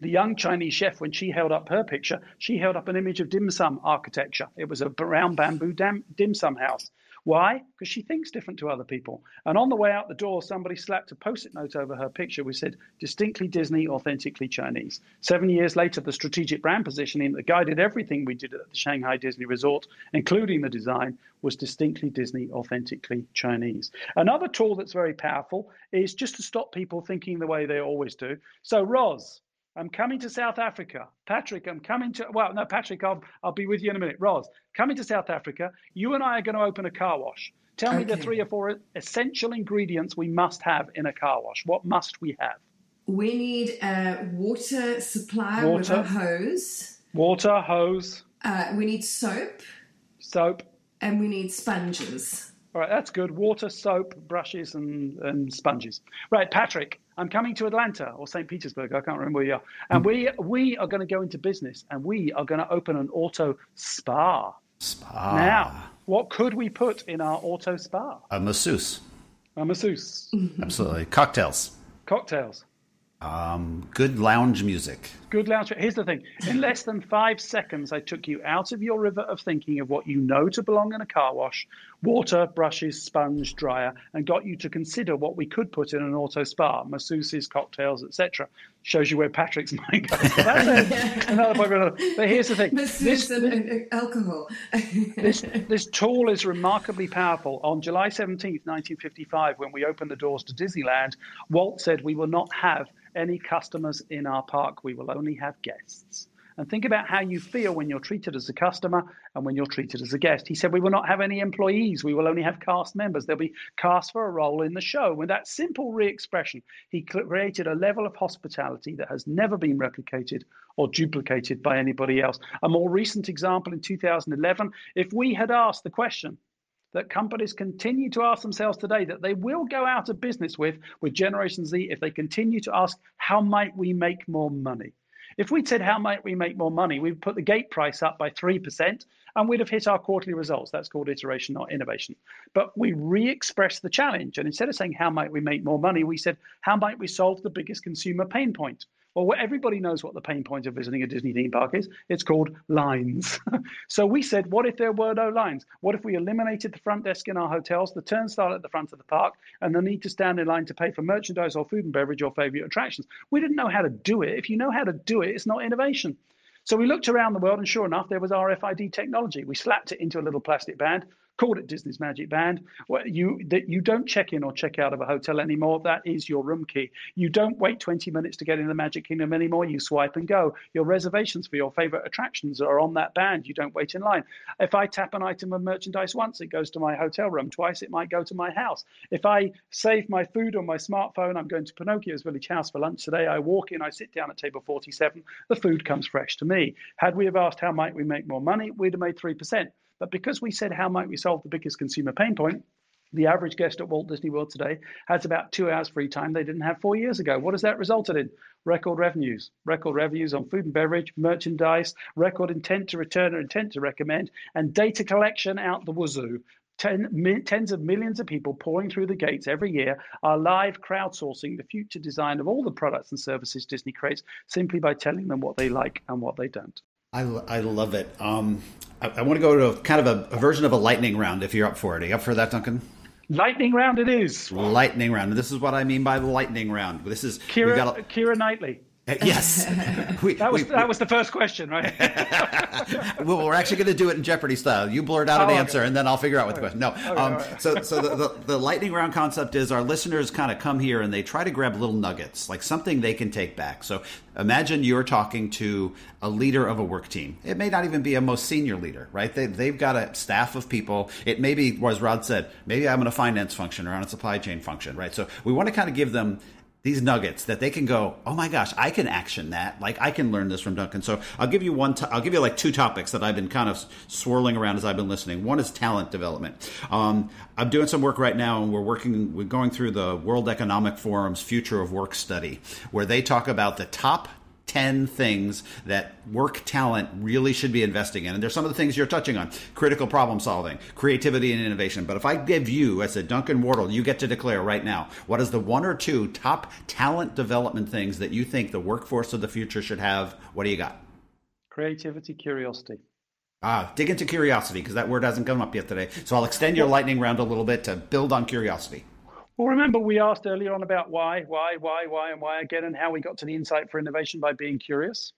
the young Chinese chef, when she held up her picture, she held up an image of dim sum architecture. It was a brown bamboo dim sum house. Why? Because she thinks different to other people. And on the way out the door, somebody slapped a post it note over her picture which said, distinctly Disney, authentically Chinese. Seven years later, the strategic brand positioning that guided everything we did at the Shanghai Disney Resort, including the design, was distinctly Disney, authentically Chinese. Another tool that's very powerful is just to stop people thinking the way they always do. So, Roz, I'm coming to South Africa. Patrick, I'm coming to, well, no, Patrick, I'll, I'll be with you in a minute. Roz, coming to South Africa. You and I are going to open a car wash. Tell okay. me the three or four essential ingredients we must have in a car wash. What must we have? We need a water supply water, with a hose. Water, hose. Uh, we need soap. Soap. And we need sponges. All right, that's good. Water, soap, brushes, and, and sponges. Right, Patrick, I'm coming to Atlanta or St. Petersburg. I can't remember where you are. And we we are going to go into business and we are going to open an auto spa. Spa. Now, what could we put in our auto spa? A masseuse. A masseuse. [laughs] Absolutely. Cocktails. Cocktails. Um, good lounge music. Good lounge. Here's the thing: in less than five seconds, I took you out of your river of thinking of what you know to belong in a car wash, water, brushes, sponge, dryer, and got you to consider what we could put in an auto spa, masseuses, cocktails, etc. Shows you where Patrick's [laughs] mind goes. Another point. But here's the thing: this, and alcohol. this this tool is remarkably powerful. On July 17th, 1955, when we opened the doors to Disneyland, Walt said we will not have any customers in our park. We will only have guests. And think about how you feel when you're treated as a customer and when you're treated as a guest. He said, We will not have any employees. We will only have cast members. There'll be cast for a role in the show. With that simple re expression, he created a level of hospitality that has never been replicated or duplicated by anybody else. A more recent example in 2011, if we had asked the question, that companies continue to ask themselves today that they will go out of business with with Generation Z if they continue to ask, how might we make more money? If we'd said, how might we make more money? We'd put the gate price up by 3% and we'd have hit our quarterly results. That's called iteration, not innovation. But we re expressed the challenge. And instead of saying, how might we make more money? We said, how might we solve the biggest consumer pain point? Well, everybody knows what the pain point of visiting a Disney theme park is. It's called lines. [laughs] so we said, what if there were no lines? What if we eliminated the front desk in our hotels, the turnstile at the front of the park, and the need to stand in line to pay for merchandise or food and beverage or favorite attractions? We didn't know how to do it. If you know how to do it, it's not innovation. So we looked around the world, and sure enough, there was RFID technology. We slapped it into a little plastic band, called it Disney's Magic Band. Well, you that you don't check in or check out of a hotel anymore. That is your room key. You don't wait 20 minutes to get in the Magic Kingdom anymore. You swipe and go. Your reservations for your favorite attractions are on that band. You don't wait in line. If I tap an item of merchandise once, it goes to my hotel room. Twice, it might go to my house. If I save my food on my smartphone, I'm going to Pinocchio's Village House for lunch today. I walk in, I sit down at table 47. The food comes fresh to me. Had we have asked how might we make more money, we'd have made 3%. But because we said, how might we solve the biggest consumer pain point? The average guest at Walt Disney World today has about two hours free time they didn't have four years ago. What has that resulted in? Record revenues, record revenues on food and beverage, merchandise, record intent to return or intent to recommend, and data collection out the wazoo. Ten, mi- tens of millions of people pouring through the gates every year are live crowdsourcing the future design of all the products and services Disney creates simply by telling them what they like and what they don't. I, I love it. Um, I, I, want to go to a, kind of a, a, version of a lightning round if you're up for it. Are you up for that, Duncan? Lightning round it is. Lightning round. This is what I mean by the lightning round. This is Keira, got a, Keira Knightley. Uh, yes, [laughs] we, that was we, that was the first question, right? [laughs] well, we're actually going to do it in Jeopardy style. You blurt out an oh, answer, okay. and then I'll figure out what the question. No, okay, um, right. so so the, the, the, lightning round concept is our listeners kind of come here and they try to grab little nuggets, like something they can take back. So imagine you're talking to a leader of a work team. It may not even be a most senior leader, right? They they've got a staff of people. It may be, as Rod said, maybe I'm in a finance function or on a supply chain function, right? So we want to kind of give them these nuggets that they can go, oh my gosh, I can action that. Like I can learn this from Duncan. So I'll give you one. I'll give you like two topics that I've been kind of swirling around as I've been listening. One is talent development. Um, I'm doing some work right now, and we're working. We're going through the World Economic Forum's Future of Work study, where they talk about the top 10 things that work talent really should be investing in. And there's some of the things you're touching on critical problem solving, creativity, and innovation. But if I give you, as a Duncan Wardle, you get to declare right now what is the one or two top talent development things that you think the workforce of the future should have? What do you got? Creativity, curiosity. Ah, dig into curiosity because that word hasn't come up yet today. So I'll extend your lightning round a little bit to build on curiosity. Well, remember we asked earlier on about why, why, why, why, and why again, and how we got to the insight for innovation by being curious.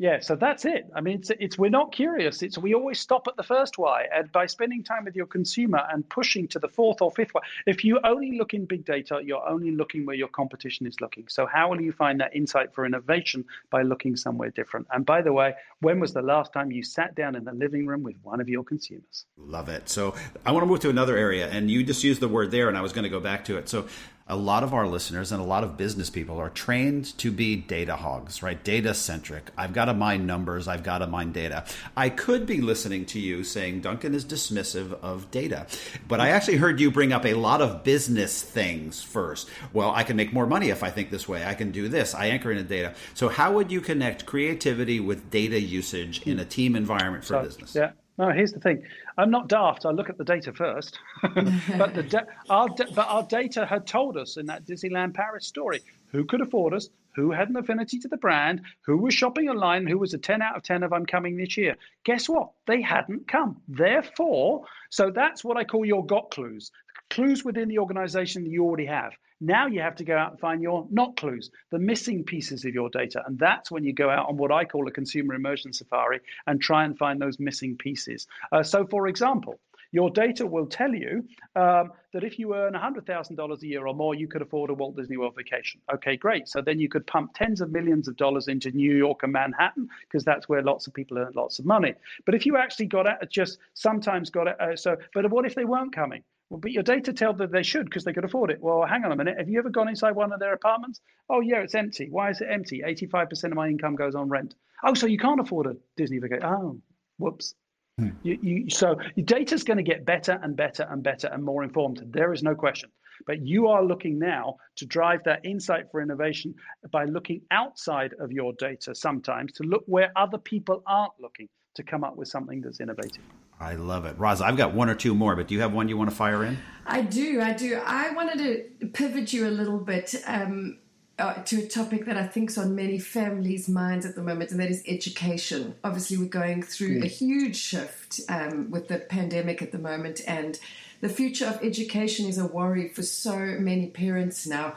Yeah, so that's it. I mean, it's, it's we're not curious. It's we always stop at the first why, and by spending time with your consumer and pushing to the fourth or fifth why. If you only look in big data, you're only looking where your competition is looking. So how will you find that insight for innovation by looking somewhere different? And by the way, when was the last time you sat down in the living room with one of your consumers? Love it. So I want to move to another area, and you just used the word there, and I was going to go back to it. So a lot of our listeners and a lot of business people are trained to be data hogs, right? Data centric. I've got to mine numbers. I've got to mine data. I could be listening to you saying Duncan is dismissive of data, but I actually heard you bring up a lot of business things first. Well, I can make more money if I think this way. I can do this. I anchor in the data. So, how would you connect creativity with data usage in a team environment for so, business? Yeah. No, here's the thing. I'm not daft. I look at the data first, [laughs] but the da- our da- but our data had told us in that Disneyland Paris story who could afford us, who had an affinity to the brand, who was shopping online, who was a 10 out of 10 of I'm coming this year. Guess what? They hadn't come. Therefore, so that's what I call your got clues clues within the organization that you already have. Now you have to go out and find your not clues, the missing pieces of your data. And that's when you go out on what I call a consumer immersion safari and try and find those missing pieces. Uh, so, for example, your data will tell you um, that if you earn $100,000 a year or more, you could afford a Walt Disney World vacation. Okay, great. So then you could pump tens of millions of dollars into New York and Manhattan because that's where lots of people earn lots of money. But if you actually got it, just sometimes got it, uh, so, but what if they weren't coming? Well, but your data tell that they should because they could afford it. Well, hang on a minute. Have you ever gone inside one of their apartments? Oh, yeah, it's empty. Why is it empty? 85% of my income goes on rent. Oh, so you can't afford a Disney vacation. Oh, whoops. Hmm. You, you, so your data is going to get better and better and better and more informed. There is no question. But you are looking now to drive that insight for innovation by looking outside of your data sometimes to look where other people aren't looking to come up with something that's innovative. I love it. Roz, I've got one or two more, but do you have one you want to fire in? I do. I do. I wanted to pivot you a little bit. Um, uh, to a topic that I think is on many families' minds at the moment, and that is education. Obviously, we're going through mm. a huge shift um, with the pandemic at the moment, and the future of education is a worry for so many parents now.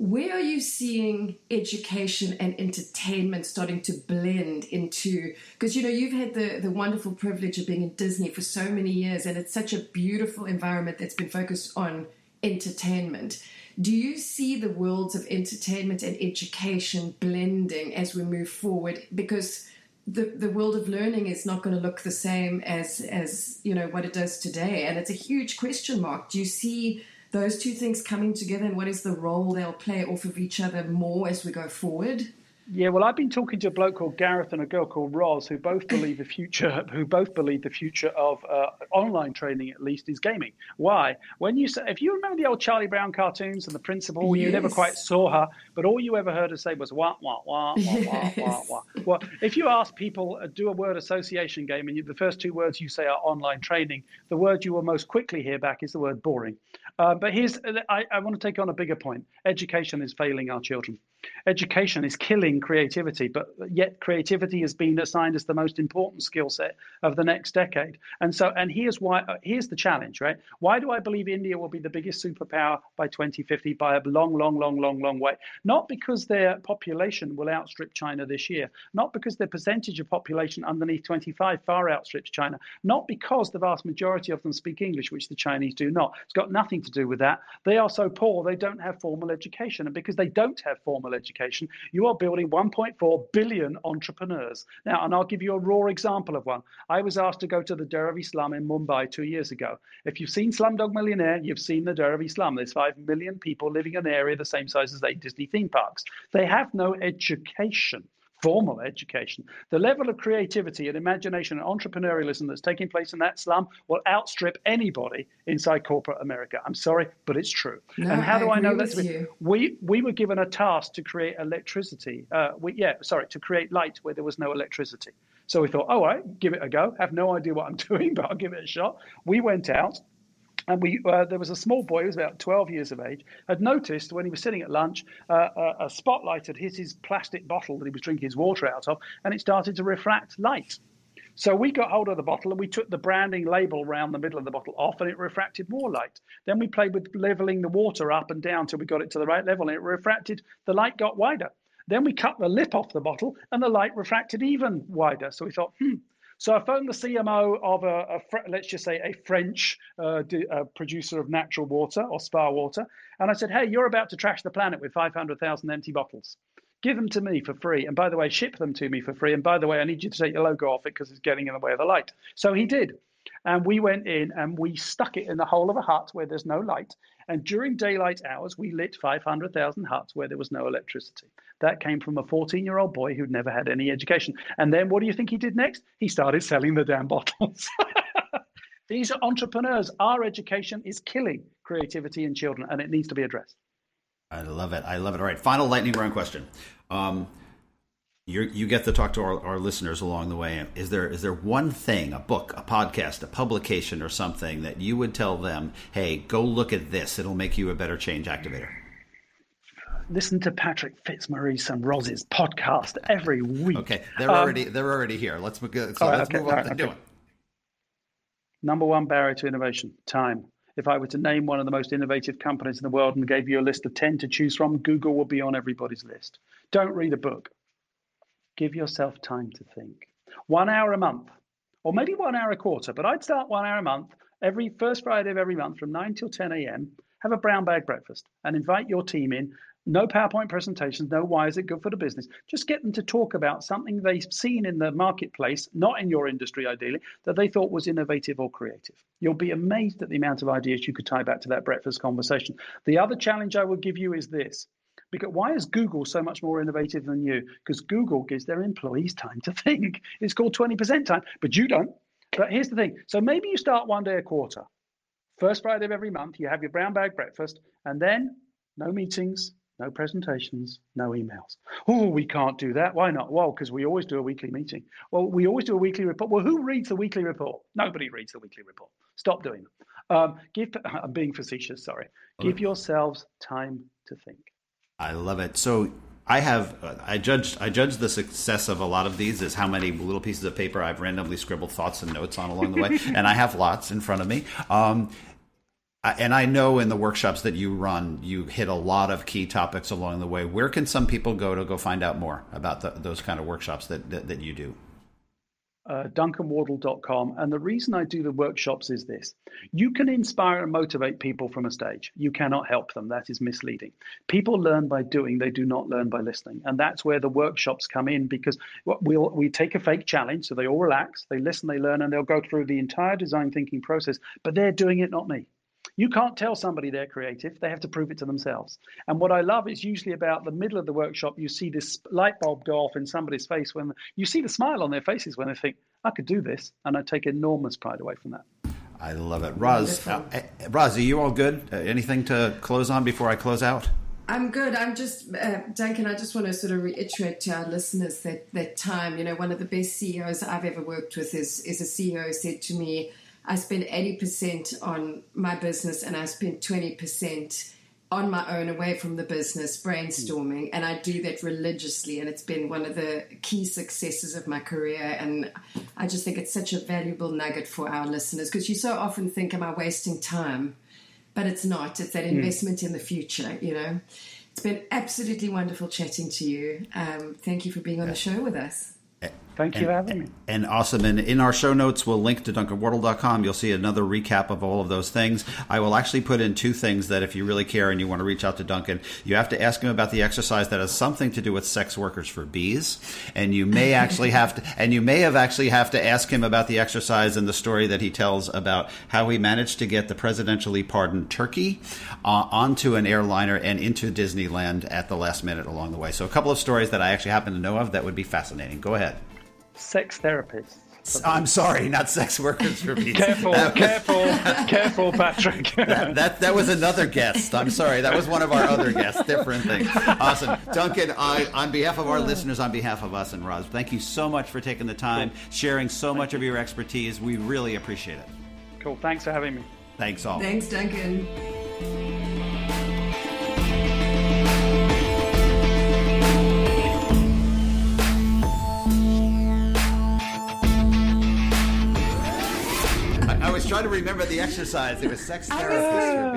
Where are you seeing education and entertainment starting to blend into? Because you know you've had the the wonderful privilege of being in Disney for so many years, and it's such a beautiful environment that's been focused on entertainment. Do you see the worlds of entertainment and education blending as we move forward? Because the, the world of learning is not going to look the same as as you know what it does today, and it's a huge question mark. Do you see those two things coming together, and what is the role they'll play off of each other more as we go forward? Yeah, well, I've been talking to a bloke called Gareth and a girl called Roz, who both [coughs] believe the future, who both believe the future of uh, online training, at least, is gaming. Why? When you say, if you remember the old Charlie Brown cartoons and the principal, yes. you never quite saw her, but all you ever heard her say was wah wah wah wah yes. wah wah [laughs] wah. Well, if you ask people, uh, do a word association game, and you, the first two words you say are online training, the word you will most quickly hear back is the word boring. Uh, but here's, uh, I, I want to take on a bigger point. Education is failing our children. Education is killing creativity, but yet creativity has been assigned as the most important skill set of the next decade. And so, and here's why. Uh, here's the challenge, right? Why do I believe India will be the biggest superpower by 2050 by a long, long, long, long, long way? Not because their population will outstrip China this year, not because their percentage of population underneath 25 far outstrips China, not because the vast majority of them speak English, which the Chinese do not. It's got nothing to do with that. They are so poor they don't have formal education, and because they don't have formal formal education, you are building 1.4 billion entrepreneurs. Now, and I'll give you a raw example of one. I was asked to go to the Dharavi slum in Mumbai two years ago. If you've seen Slumdog Millionaire, you've seen the Dharavi slum. There's 5 million people living in an area the same size as eight Disney theme parks. They have no education formal education. The level of creativity and imagination and entrepreneurialism that's taking place in that slum will outstrip anybody inside corporate America. I'm sorry, but it's true. No, and how I do I know that? We we were given a task to create electricity. Uh, we, yeah, sorry, to create light where there was no electricity. So we thought, oh, all right, give it a go. Have no idea what I'm [laughs] doing, but I'll give it a shot. We went out and we, uh, there was a small boy who was about 12 years of age, had noticed when he was sitting at lunch, uh, a, a spotlight had hit his plastic bottle that he was drinking his water out of, and it started to refract light. So we got hold of the bottle and we took the branding label around the middle of the bottle off and it refracted more light. Then we played with leveling the water up and down till we got it to the right level and it refracted, the light got wider. Then we cut the lip off the bottle and the light refracted even wider. So we thought, hmm, so I phoned the CMO of a, a let's just say a French uh, uh, producer of natural water or spa water, and I said, "Hey, you're about to trash the planet with 500,000 empty bottles. Give them to me for free, and by the way, ship them to me for free. And by the way, I need you to take your logo off it because it's getting in the way of the light." So he did. And we went in and we stuck it in the hole of a hut where there's no light. And during daylight hours, we lit 500,000 huts where there was no electricity. That came from a 14 year old boy who'd never had any education. And then what do you think he did next? He started selling the damn [laughs] bottles. [laughs] These are entrepreneurs. Our education is killing creativity in children, and it needs to be addressed. I love it. I love it. All right, final lightning round question. Um, you you get to talk to our, our, listeners along the way. Is there is there one thing, a book, a podcast, a publication, or something that you would tell them? Hey, go look at this. It'll make you a better change activator. Listen to Patrick Fitzmaurice and Roz's podcast every week. Okay, they're um, already they're already here. Let's, so let's okay, move on right, to okay. Number one barrier to innovation: time. If I were to name one of the most innovative companies in the world and gave you a list of 10 to choose from, Google would be on everybody's list. Don't read a book give yourself time to think. One hour a month, or maybe one hour a quarter, but I'd start one hour a month every first Friday of every month from 9 till 10 a.m. Have a brown bag breakfast and invite your team in. No PowerPoint presentations, no why is it good for the business. Just get them to talk about something they've seen in the marketplace, not in your industry ideally, that they thought was innovative or creative. You'll be amazed at the amount of ideas you could tie back to that breakfast conversation. The other challenge I would give you is this because why is Google so much more innovative than you? Because Google gives their employees time to [laughs] think. It's called 20% time, but you don't. But here's the thing. So maybe you start one day a quarter. First Friday of every month, you have your brown bag breakfast, and then no meetings, no presentations, no emails. Oh, we can't do that. Why not? Well, because we always do a weekly meeting. Well, we always do a weekly report. Well, who reads the weekly report? Nobody reads the weekly report. Stop doing them. Um, give, [laughs] I'm being facetious, sorry. Give yourselves time to think. I love it. So I have I judged I judge the success of a lot of these is how many little pieces of paper I've randomly scribbled thoughts and notes on along the way, [laughs] and I have lots in front of me. Um, and I know in the workshops that you run, you hit a lot of key topics along the way. Where can some people go to go find out more about the, those kind of workshops that, that, that you do? Uh, duncanwardle.com. And the reason I do the workshops is this you can inspire and motivate people from a stage. You cannot help them. That is misleading. People learn by doing, they do not learn by listening. And that's where the workshops come in because we'll, we take a fake challenge. So they all relax, they listen, they learn, and they'll go through the entire design thinking process, but they're doing it, not me. You can't tell somebody they're creative. They have to prove it to themselves. And what I love is usually about the middle of the workshop, you see this light bulb go off in somebody's face when you see the smile on their faces when they think, I could do this. And I take enormous pride away from that. I love it. Roz, uh, uh, Roz, are you all good? Uh, anything to close on before I close out? I'm good. I'm just, uh, Duncan, I just want to sort of reiterate to our listeners that, that time, you know, one of the best CEOs I've ever worked with is, is a CEO who said to me, I spend 80% on my business and I spend 20% on my own away from the business brainstorming. And i do that religiously and it's been one of the key successes of my career. And i just think it's such a valuable nugget for our listeners because you so often think am i wasting time? But it's not. It's that hmm. investment mm. in the future you know? It's been absolutely wonderful chatting to you. Um, thank you for being on the show with us Thank you and, for having me. And awesome. And in our show notes, we'll link to duncanwardle.com. You'll see another recap of all of those things. I will actually put in two things that if you really care and you want to reach out to Duncan, you have to ask him about the exercise that has something to do with sex workers for bees. And you may actually have to, and you may have actually have to ask him about the exercise and the story that he tells about how he managed to get the presidentially pardoned turkey uh, onto an airliner and into Disneyland at the last minute along the way. So a couple of stories that I actually happen to know of that would be fascinating. Go ahead sex therapists. I'm sorry, not sex workers for me. careful, careful, [laughs] careful, Patrick. that, that, that was another guest. I'm sorry, that was one of our other guests. Different thing. Awesome, Duncan. I, on behalf of our listeners, on behalf of us and Roz, thank you so much for taking the time, sharing so thank much you. of your expertise. We really appreciate it. Cool. Thanks for having me. Thanks all. Thanks, Duncan. Trying to remember the exercise. It was sex therapist.